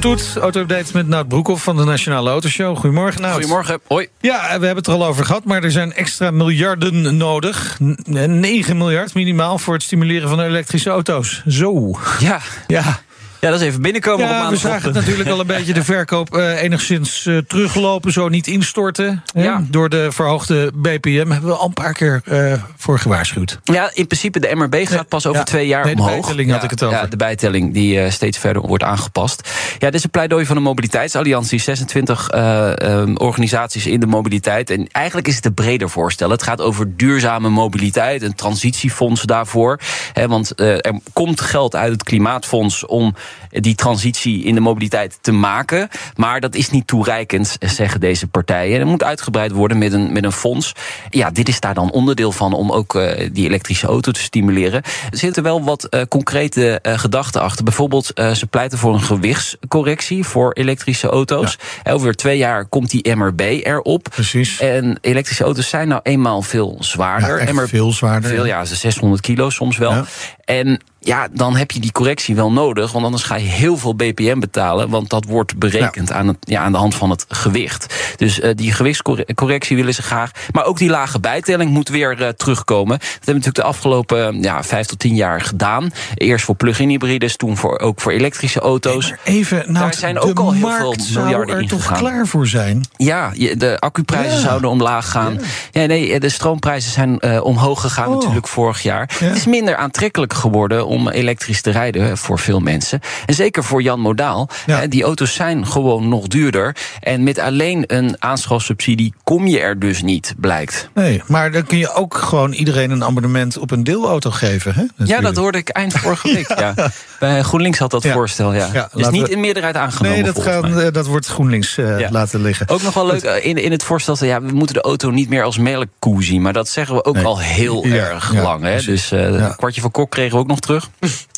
Toet toet, auto-update met Nout Broekhoff van de Nationale Autoshow. Goedemorgen Nout. Goedemorgen, hoi. Ja, we hebben het er al over gehad, maar er zijn extra miljarden nodig. N- 9 miljard minimaal voor het stimuleren van elektrische auto's. Zo. Ja, Ja, ja dat is even binnenkomen op ja we maandagochtend. zagen het natuurlijk al een beetje de verkoop eh, enigszins eh, teruglopen, zo niet instorten. hè. Ja. Door de verhoogde BPM hebben we al een paar keer eh, voor gewaarschuwd. Ja, in principe de MRB gaat pas over ja. twee jaar Nee, de omhoog. bijtelling had ja, ik het over. Ja, de bijtelling die eh, steeds verder wordt aangepast. Ja, dit is een pleidooi van de Mobiliteitsalliantie. 26 eh, ehm, organisaties in de mobiliteit. En eigenlijk is het een breder voorstel. Het gaat over duurzame mobiliteit, een transitiefonds daarvoor. Hè, want eh, er komt geld uit het Klimaatfonds om die transitie in de mobiliteit te maken. Maar dat is niet toereikend, zeggen deze partijen. Er moet uitgebreid worden met een, met een fonds. Ja, dit is daar dan onderdeel van om ook eh, die elektrische auto te stimuleren. Er zitten wel wat eh, concrete eh, gedachten achter. Bijvoorbeeld, ze pleiten voor een gewichtscorrectie voor elektrische auto's. Over twee jaar komt die MRB erop. Precies. En elektrische auto's zijn nou eenmaal veel zwaarder. Ja, MRB veel zwaarder. Veel, ja, ze 600 kilo soms wel. Ja. En ja, dan heb je die correctie wel nodig. Want anders ga je heel veel BPM betalen. Want dat wordt berekend aan, het, ja, aan de hand van het gewicht. Dus eh, die gewichtscorrectie willen ze graag. Maar ook die lage bijtelling moet weer eh, terugkomen. Dat hebben we natuurlijk de afgelopen ja, vijf tot tien jaar gedaan. Eerst voor plug-in hybrides, toen voor, ook voor elektrische auto's. Even, nou, Daar zijn ook al heel markt veel miljarden zou er in toch gegaan. klaar voor zijn? Ja, de accuprijzen Ja. zouden omlaag gaan. Ja. nee, de stroomprijzen zijn eh, omhoog gegaan Oh. natuurlijk vorig jaar. Ja. Het is minder aantrekkelijk geworden om elektrisch te rijden voor veel mensen. En zeker voor Jan Modaal. Ja. Die auto's zijn gewoon nog duurder. En met alleen een aanschafsubsidie kom je er dus niet, blijkt. Nee, maar dan kun je ook gewoon iedereen een abonnement op een deelauto geven. Hè? Ja, dat hoorde ik eind vorige week. ja. Bij GroenLinks had dat Ja. voorstel, ja. Ja, is laten niet in meerderheid aangenomen. Nee, dat, gaan, eh, dat wordt GroenLinks eh, laten liggen. Ook nog wel leuk eh, in, in het voorstel, ja, we moeten de auto niet meer als melkkoe zien. Maar dat zeggen we ook Nee. al heel erg lang. Hè? Dus een kwartje van kok kregen we ook nog terug.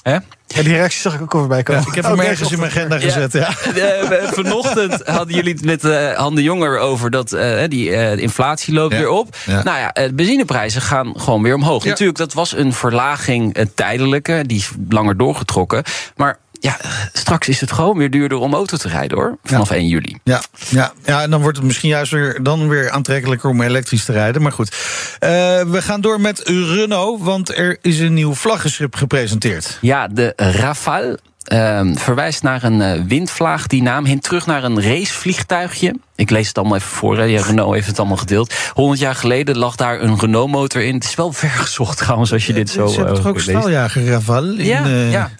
Hè? Ja, die reactie zag ik ook al voorbij komen. ik heb Oh, hem nee, ergens in mijn agenda gezet. Ja. Eh, vanochtend hadden jullie het met eh Han de Jonger over dat eh, die eh, inflatie loopt Ja. weer op. Ja. Nou ja, de benzineprijzen gaan gewoon weer omhoog. Ja. Natuurlijk, dat was een verlaging tijdelijke, die is langer doorgetrokken. Maar ja, straks is het gewoon weer duurder om auto te rijden hoor. Vanaf 1 juli. Ja, ja, ja, en dan wordt het misschien juist weer, dan weer aantrekkelijker om elektrisch te rijden. Maar goed, Eh, we gaan door met Renault, want er is een nieuw vlaggenschip gepresenteerd. Ja, de Rafale ehm, verwijst naar een eh, windvlaag. Die naam hint terug naar een racevliegtuigje. Ik lees het allemaal even voor. Hè. Ja, Renault heeft het allemaal gedeeld. 100 jaar geleden lag daar een Renault-motor in. Het is wel ver gezocht trouwens, als je dit zo Ze hebben toch eh, ook leest. straaljager Rafale? in, Ja, ja,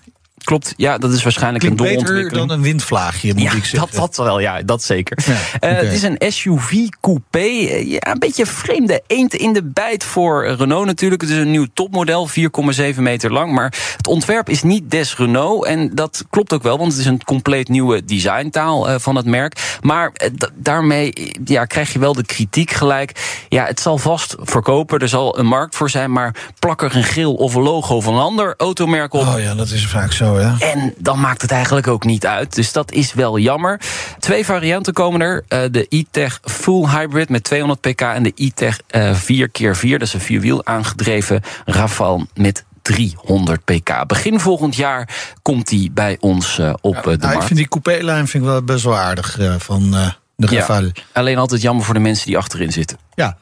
klopt. Ja, dat is waarschijnlijk Klinkt een beter doorontwikkeling. dan een windvlaagje, moet ja, ik zeggen. dat, dat wel, ja, dat zeker. Ja, Eh. Het is een SUV-coupé. Eh, Ja, een beetje vreemde eend in de bijt voor Renault natuurlijk. Het is een nieuw topmodel, 4,7 meter lang. Maar het ontwerp is niet des Renault. En dat klopt ook wel, want het is een compleet nieuwe designtaal eh, van het merk. Maar da- daarmee ja, krijg je wel de kritiek gelijk. Ja, het zal vast verkopen, er zal een markt voor zijn. Maar plak er een grill of een logo van een ander automerk op. Oh ja, dat is vaak zo, En dan maakt het eigenlijk ook niet uit. Dus dat is wel jammer. Twee varianten komen er. Eh, de e-tech Full Hybrid met 200 pk... en de e-tech eh 4x4, dat is een vierwiel aangedreven Rafale met 300 pk. Begin volgend jaar komt die bij ons eh, op eh, de Nou, ik markt. vind die coupé-lijn vind ik wel best wel aardig eh, van eh, de Ja. Rafale. Alleen altijd jammer voor de mensen die achterin zitten. Ja,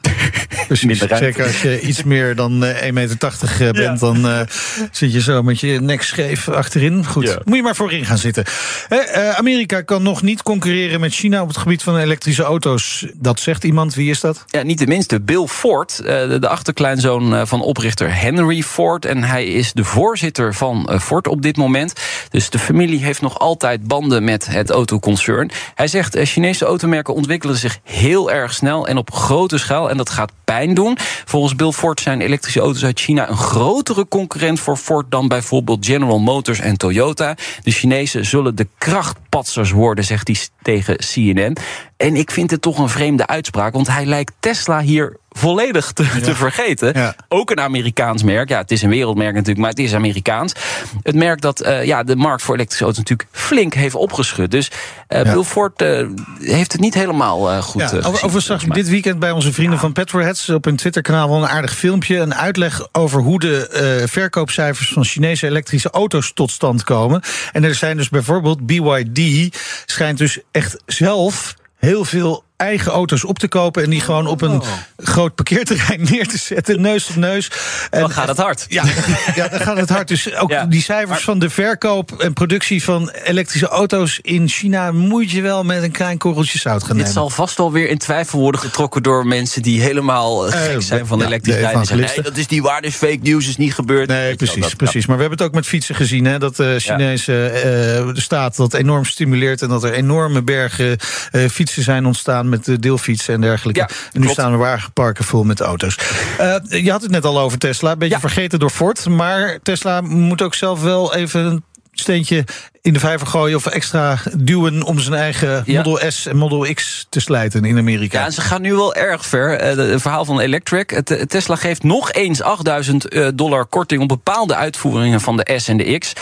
precies. Minder ruimte. Zeker als je iets meer dan eh 1,80 meter eh, bent, dan eh, zit je zo met je nek scheef achterin. Goed, moet je maar voorin gaan zitten. Hè, eh, Amerika kan nog niet concurreren met China op het gebied van elektrische auto's. Dat zegt iemand. Wie is dat? Ja, niet de minste. Bill Ford, eh, de, achterkleinzoon eh, van oprichter Henry Ford. En hij is de voorzitter van eh, Ford op dit moment. Dus de familie heeft nog altijd banden met het autoconcern. Hij zegt, eh, Chinese automerken ontwikkelen zich heel erg snel en op grote schaal. En dat gaat pijn Volgens Bill Ford zijn elektrische auto's uit China een grotere concurrent voor Ford dan bijvoorbeeld General Motors en Toyota. De Chinezen zullen de krachtpatsers worden, zegt hij tegen CNN. En ik vind het toch een vreemde uitspraak, want hij lijkt Tesla hier volledig te, te vergeten. Ja. Ook een Amerikaans merk. Ja, het is een wereldmerk natuurlijk, maar het is Amerikaans. Het merk dat eh, ja, de markt voor elektrische auto's natuurlijk flink heeft opgeschud. Dus Ja. Bill Ford eh, heeft het niet helemaal goed Ja, gezien, over straks dit weekend bij onze vrienden van Petrolheads op hun Twitterkanaal wel een aardig filmpje. Een uitleg over hoe de verkoopcijfers van Chinese elektrische auto's tot stand komen. En er zijn dus bijvoorbeeld BYD schijnt dus echt zelf heel veel eigen auto's op te kopen en die gewoon op een groot parkeerterrein neer te zetten, neus op neus. En, Dan gaat het hard. Ja, ja, dan gaat het hard. Dus ook Ja, die cijfers maar- van de verkoop en productie van elektrische auto's in China moet je wel met een klein korreltje zout gaan Dit nemen. zal vast wel weer in twijfel worden getrokken door mensen die helemaal eh, Eh, gek zijn van ja, elektrisch rijden. Nee, dat is niet waar, dit is fake nieuws, is niet gebeurd. Nee, wel, precies, dat- precies. Maar we hebben het ook met fietsen gezien, hè, dat de Chinese eh, de staat dat enorm stimuleert en dat er enorme bergen eh, fietsen zijn ontstaan met de deelfietsen en dergelijke. Ja, en nu klopt. staan er wagenparken vol met auto's. Eh, je had het net al over Tesla, een beetje Ja. vergeten door Ford, maar Tesla moet ook zelf wel even een steentje in de vijver gooien of extra duwen om zijn eigen Ja. Model S en Model X te slijten in Amerika. Ja, en ze gaan nu wel erg ver. Eh, Het verhaal van Electric. Het, eh, Tesla geeft nog eens 8000 eh, dollar korting op bepaalde uitvoeringen van de S en de X.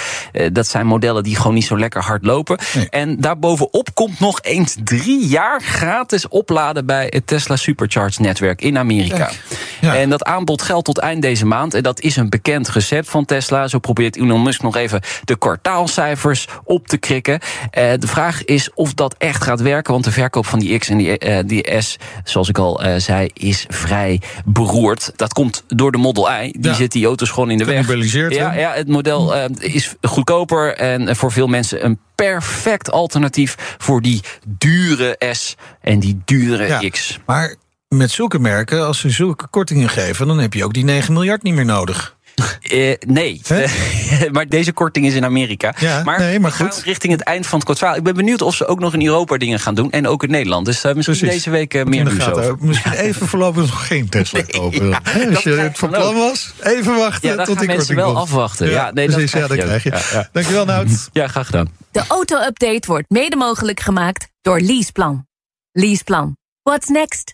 Dat zijn modellen die gewoon niet zo lekker hard lopen. Nee. En daarbovenop komt nog eens drie jaar gratis opladen bij het Tesla Supercharge netwerk in Amerika. Kijk, ja. En dat aanbod geldt tot eind deze maand. En dat is een bekend recept van Tesla. Zo probeert Elon Musk nog even de kwartaalcijfers op te krikken. Eh, de vraag is of dat echt gaat werken. Want de verkoop van die X en die, eh, die S, zoals ik al eh, zei, is vrij beroerd. Dat komt door de Model I. Die Ja. zit die auto's gewoon in de weg. Ja, ja, het model is goedkoper. En voor veel mensen een perfect alternatief voor die dure S en die dure Ja. X. Maar met zulke merken, als ze zulke kortingen geven, dan heb je ook die 9 miljard niet meer nodig. Eh, nee, maar deze korting is in Amerika. Ja, maar, nee, maar we gaan goed. richting het eind van het kwartaal. Ik ben benieuwd of ze ook nog in Europa dingen gaan doen. En ook in Nederland. Dus eh, misschien Precies. deze week eh, meer nieuws over. Misschien even voorlopig nog geen Tesla kopen. ja, Als je krijg het je van plan was, even wachten Ja, dan tot gaan die mensen korting wel komt. afwachten. Ja, nee, dat precies, krijg ja, dat je krijg je. Ja, ja. Dankjewel, Nout. Ja, graag gedaan. De auto-update wordt mede mogelijk gemaakt door Leaseplan. Leaseplan. What's next?